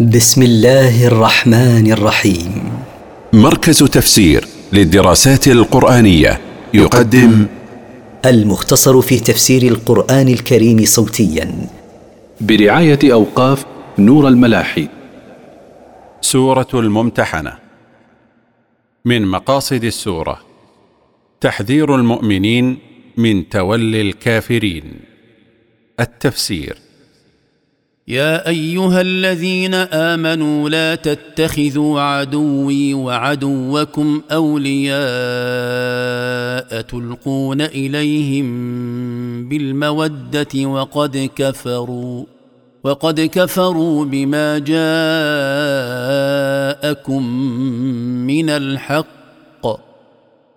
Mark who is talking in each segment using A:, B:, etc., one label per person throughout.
A: بسم الله الرحمن الرحيم مركز تفسير للدراسات القرآنية يقدم المختصر في تفسير القرآن الكريم صوتيا برعاية أوقاف نور الملاحي سورة الممتحنة من مقاصد السورة تحذير المؤمنين من تولي الكافرين التفسير يا ايها الذين امنوا لا تتخذوا عدوي وعدوكم اولياء تلقون اليهم بالموده وقد كفروا وقد كفروا بما جاءكم من الحق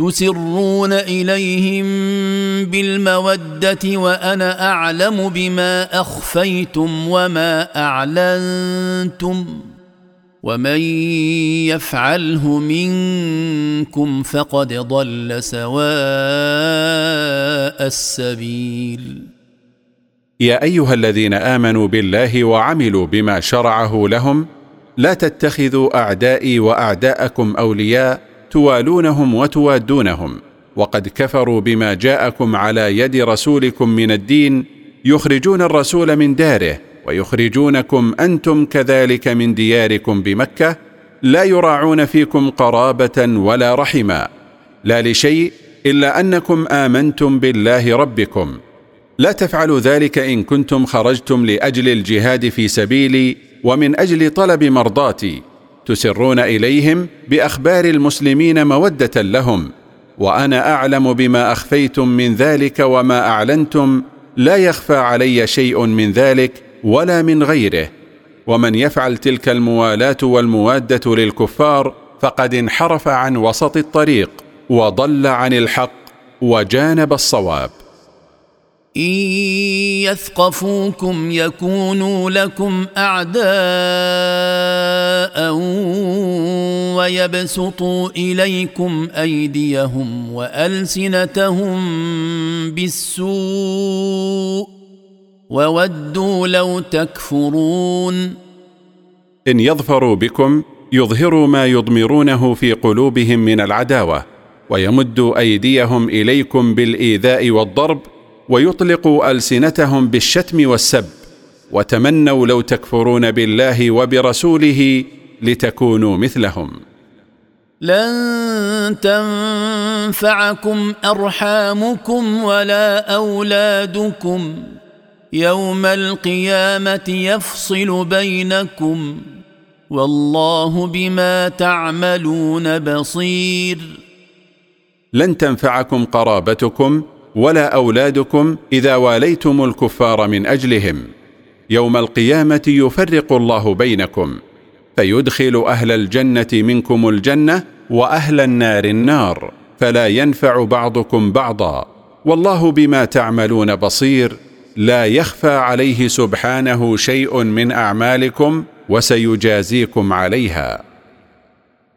A: تسرون اليهم بالموده وانا اعلم بما اخفيتم وما اعلنتم ومن يفعله منكم فقد ضل سواء السبيل
B: يا ايها الذين امنوا بالله وعملوا بما شرعه لهم لا تتخذوا اعدائي واعداءكم اولياء توالونهم وتوادونهم وقد كفروا بما جاءكم على يد رسولكم من الدين يخرجون الرسول من داره ويخرجونكم انتم كذلك من دياركم بمكه لا يراعون فيكم قرابه ولا رحما لا لشيء الا انكم امنتم بالله ربكم لا تفعلوا ذلك ان كنتم خرجتم لاجل الجهاد في سبيلي ومن اجل طلب مرضاتي تسرون اليهم باخبار المسلمين موده لهم وانا اعلم بما اخفيتم من ذلك وما اعلنتم لا يخفى علي شيء من ذلك ولا من غيره ومن يفعل تلك الموالاه والمواده للكفار فقد انحرف عن وسط الطريق وضل عن الحق وجانب الصواب
A: ان يثقفوكم يكونوا لكم اعداء ويبسطوا اليكم ايديهم والسنتهم بالسوء وودوا لو تكفرون
B: ان يظفروا بكم يظهروا ما يضمرونه في قلوبهم من العداوه ويمدوا ايديهم اليكم بالايذاء والضرب ويطلقوا السنتهم بالشتم والسب وتمنوا لو تكفرون بالله وبرسوله لتكونوا مثلهم
A: لن تنفعكم ارحامكم ولا اولادكم يوم القيامه يفصل بينكم والله بما تعملون بصير
B: لن تنفعكم قرابتكم ولا أولادكم إذا واليتم الكفار من أجلهم يوم القيامة يفرق الله بينكم فيدخل أهل الجنة منكم الجنة وأهل النار النار فلا ينفع بعضكم بعضا والله بما تعملون بصير لا يخفى عليه سبحانه شيء من أعمالكم وسيجازيكم عليها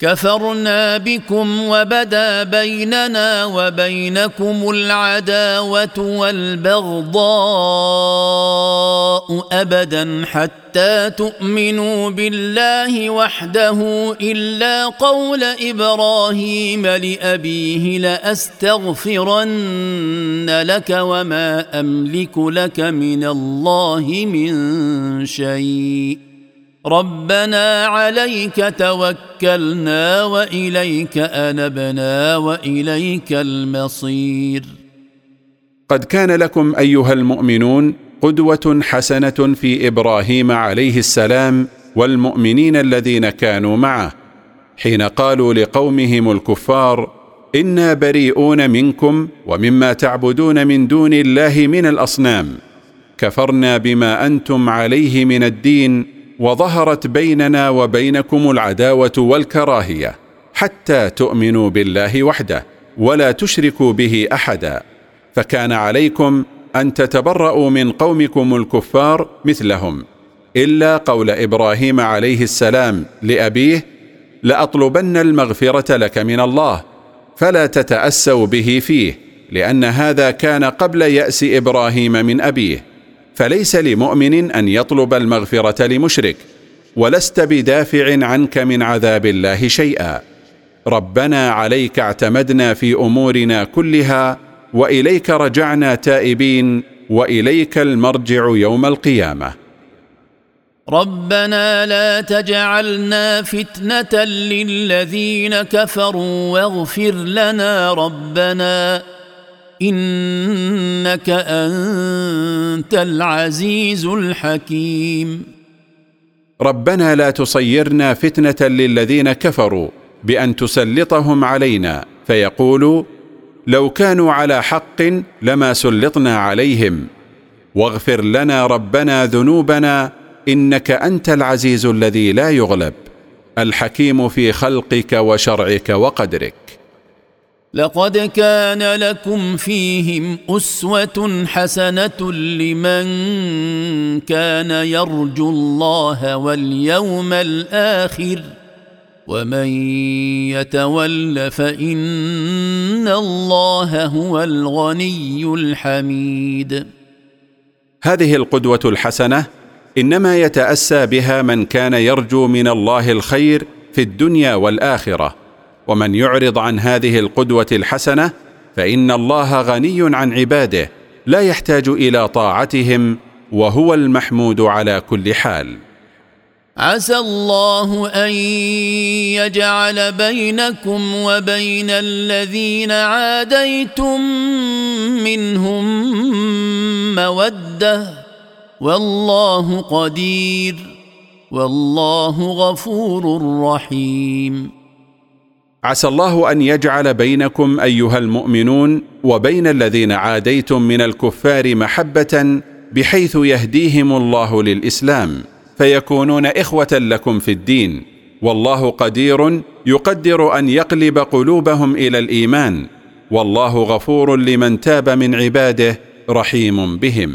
A: كفرنا بكم وبدا بيننا وبينكم العداوه والبغضاء ابدا حتى تؤمنوا بالله وحده الا قول ابراهيم لابيه لاستغفرن لك وما املك لك من الله من شيء ربنا عليك توكلنا واليك انبنا واليك المصير
B: قد كان لكم ايها المؤمنون قدوه حسنه في ابراهيم عليه السلام والمؤمنين الذين كانوا معه حين قالوا لقومهم الكفار انا بريئون منكم ومما تعبدون من دون الله من الاصنام كفرنا بما انتم عليه من الدين وظهرت بيننا وبينكم العداوه والكراهيه حتى تؤمنوا بالله وحده ولا تشركوا به احدا فكان عليكم ان تتبرأوا من قومكم الكفار مثلهم الا قول ابراهيم عليه السلام لابيه لاطلبن المغفره لك من الله فلا تتاسوا به فيه لان هذا كان قبل ياس ابراهيم من ابيه فليس لمؤمن ان يطلب المغفره لمشرك ولست بدافع عنك من عذاب الله شيئا ربنا عليك اعتمدنا في امورنا كلها واليك رجعنا تائبين واليك المرجع يوم القيامه
A: ربنا لا تجعلنا فتنه للذين كفروا واغفر لنا ربنا انك انت العزيز الحكيم
B: ربنا لا تصيرنا فتنه للذين كفروا بان تسلطهم علينا فيقولوا لو كانوا على حق لما سلطنا عليهم واغفر لنا ربنا ذنوبنا انك انت العزيز الذي لا يغلب الحكيم في خلقك وشرعك وقدرك
A: لقد كان لكم فيهم اسوه حسنه لمن كان يرجو الله واليوم الاخر ومن يتول فان الله هو الغني الحميد
B: هذه القدوه الحسنه انما يتاسى بها من كان يرجو من الله الخير في الدنيا والاخره ومن يعرض عن هذه القدوه الحسنه فان الله غني عن عباده لا يحتاج الى طاعتهم وهو المحمود على كل حال
A: عسى الله ان يجعل بينكم وبين الذين عاديتم منهم موده والله قدير والله غفور رحيم
B: عسى الله ان يجعل بينكم ايها المؤمنون وبين الذين عاديتم من الكفار محبه بحيث يهديهم الله للاسلام فيكونون اخوه لكم في الدين والله قدير يقدر ان يقلب قلوبهم الى الايمان والله غفور لمن تاب من عباده رحيم بهم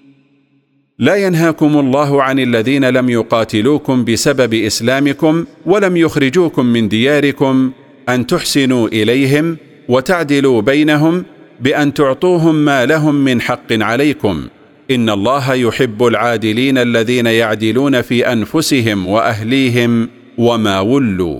B: لا ينهاكم الله عن الذين لم يقاتلوكم بسبب اسلامكم ولم يخرجوكم من دياركم ان تحسنوا اليهم وتعدلوا بينهم بان تعطوهم ما لهم من حق عليكم ان الله يحب العادلين الذين يعدلون في انفسهم واهليهم وما ولوا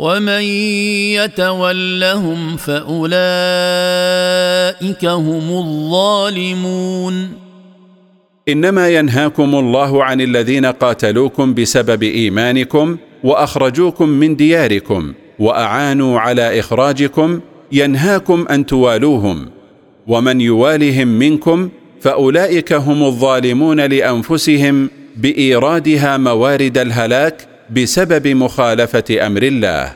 A: ومن يتولهم فاولئك هم الظالمون
B: انما ينهاكم الله عن الذين قاتلوكم بسبب ايمانكم واخرجوكم من دياركم واعانوا على اخراجكم ينهاكم ان توالوهم ومن يوالهم منكم فاولئك هم الظالمون لانفسهم بايرادها موارد الهلاك بسبب مخالفه امر الله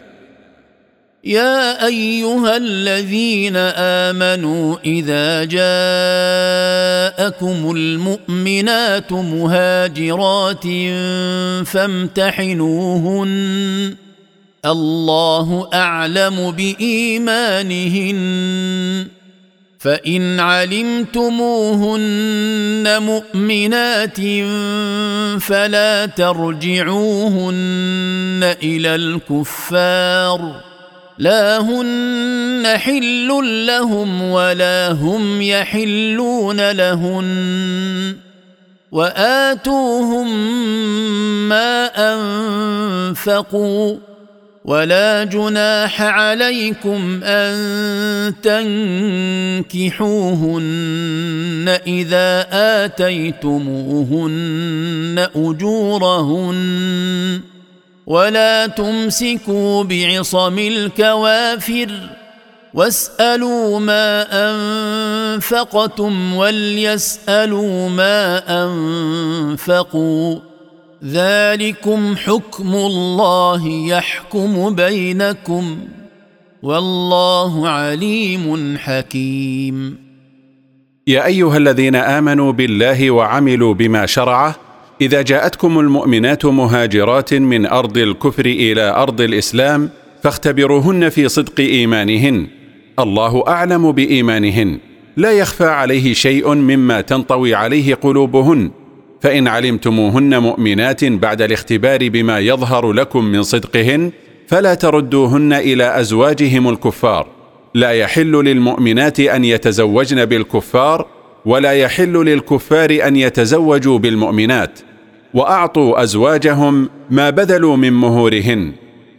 A: يا ايها الذين امنوا اذا جاءكم المؤمنات مهاجرات فامتحنوهن الله اعلم بايمانهن فان علمتموهن مؤمنات فلا ترجعوهن الى الكفار لا هن حل لهم ولا هم يحلون لهن واتوهم ما انفقوا ولا جناح عليكم ان تنكحوهن اذا اتيتموهن اجورهن ولا تمسكوا بعصم الكوافر واسالوا ما انفقتم وليسالوا ما انفقوا ذلكم حكم الله يحكم بينكم والله عليم حكيم
B: يا ايها الذين امنوا بالله وعملوا بما شرعه اذا جاءتكم المؤمنات مهاجرات من ارض الكفر الى ارض الاسلام فاختبروهن في صدق ايمانهن الله اعلم بايمانهن لا يخفى عليه شيء مما تنطوي عليه قلوبهن فإن علمتموهن مؤمنات بعد الاختبار بما يظهر لكم من صدقهن فلا تردوهن إلى أزواجهم الكفار لا يحل للمؤمنات أن يتزوجن بالكفار ولا يحل للكفار أن يتزوجوا بالمؤمنات وأعطوا أزواجهم ما بذلوا من مهورهن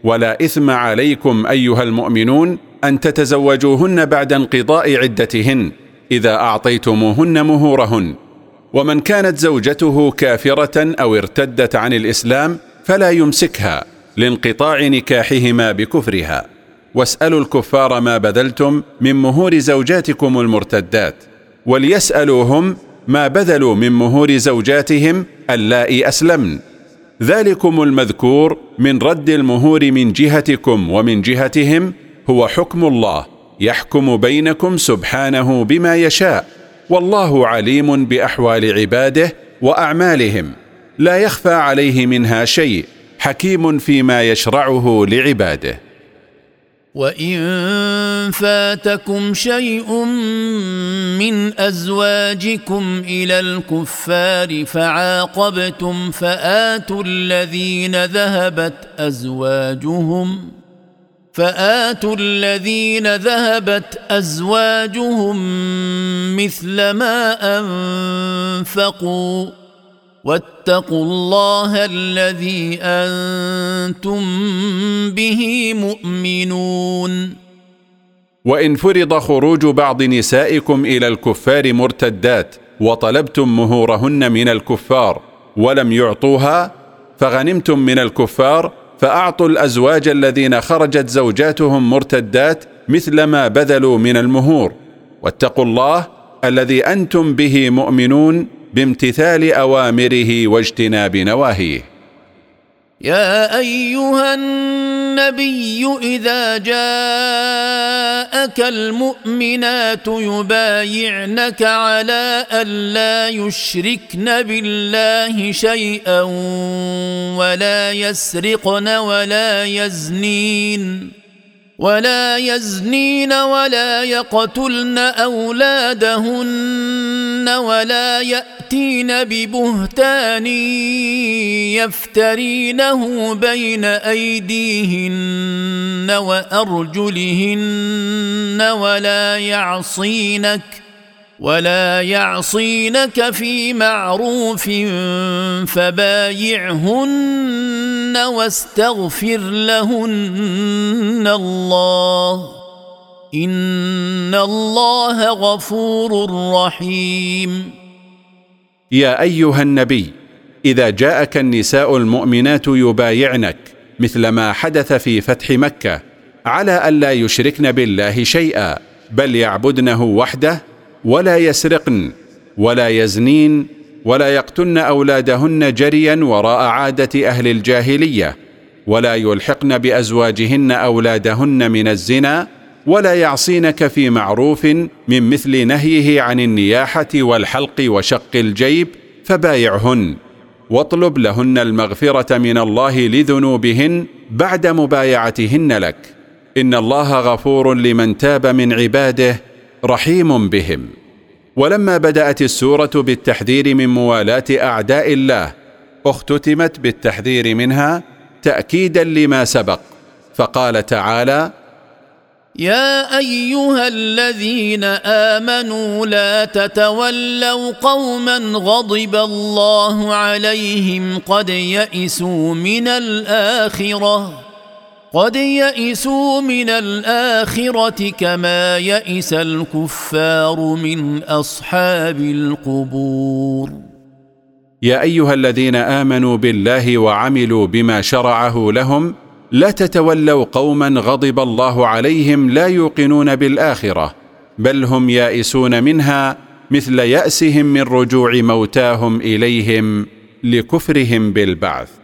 B: ولا إثم عليكم أيها المؤمنون أن تتزوجوهن بعد انقضاء عدتهن إذا أعطيتموهن مهورهن ومن كانت زوجته كافره او ارتدت عن الاسلام فلا يمسكها لانقطاع نكاحهما بكفرها واسالوا الكفار ما بذلتم من مهور زوجاتكم المرتدات وليسالوا هم ما بذلوا من مهور زوجاتهم اللائي اسلمن ذلكم المذكور من رد المهور من جهتكم ومن جهتهم هو حكم الله يحكم بينكم سبحانه بما يشاء والله عليم باحوال عباده واعمالهم لا يخفى عليه منها شيء حكيم فيما يشرعه لعباده
A: وان فاتكم شيء من ازواجكم الى الكفار فعاقبتم فاتوا الذين ذهبت ازواجهم فاتوا الذين ذهبت ازواجهم مثل ما انفقوا واتقوا الله الذي انتم به مؤمنون
B: وان فرض خروج بعض نسائكم الى الكفار مرتدات وطلبتم مهورهن من الكفار ولم يعطوها فغنمتم من الكفار فاعطوا الازواج الذين خرجت زوجاتهم مرتدات مثل ما بذلوا من المهور واتقوا الله الذي انتم به مؤمنون بامتثال اوامره واجتناب نواهيه
A: يا ايها النبي اذا جاءك المؤمنات يبايعنك على الا يشركن بالله شيئا ولا يسرقن ولا يزنين ولا يزنين ولا يقتلن اولادهن ولا ياتين ببهتان يفترينه بين ايديهن وارجلهن ولا يعصينك ولا يعصينك في معروف فبايعهن واستغفر لهن الله ان الله غفور رحيم
B: يا ايها النبي اذا جاءك النساء المؤمنات يبايعنك مثل ما حدث في فتح مكه على الا يشركن بالله شيئا بل يعبدنه وحده ولا يسرقن ولا يزنين ولا يقتلن اولادهن جريا وراء عاده اهل الجاهليه ولا يلحقن بازواجهن اولادهن من الزنا ولا يعصينك في معروف من مثل نهيه عن النياحه والحلق وشق الجيب فبايعهن واطلب لهن المغفره من الله لذنوبهن بعد مبايعتهن لك ان الله غفور لمن تاب من عباده رحيم بهم ولما بدات السوره بالتحذير من موالاه اعداء الله اختتمت بالتحذير منها تاكيدا لما سبق فقال تعالى
A: يا ايها الذين امنوا لا تتولوا قوما غضب الله عليهم قد يئسوا من الاخره قد يئسوا من الاخره كما يئس الكفار من اصحاب القبور
B: يا ايها الذين امنوا بالله وعملوا بما شرعه لهم لا تتولوا قوما غضب الله عليهم لا يوقنون بالاخره بل هم يائسون منها مثل ياسهم من رجوع موتاهم اليهم لكفرهم بالبعث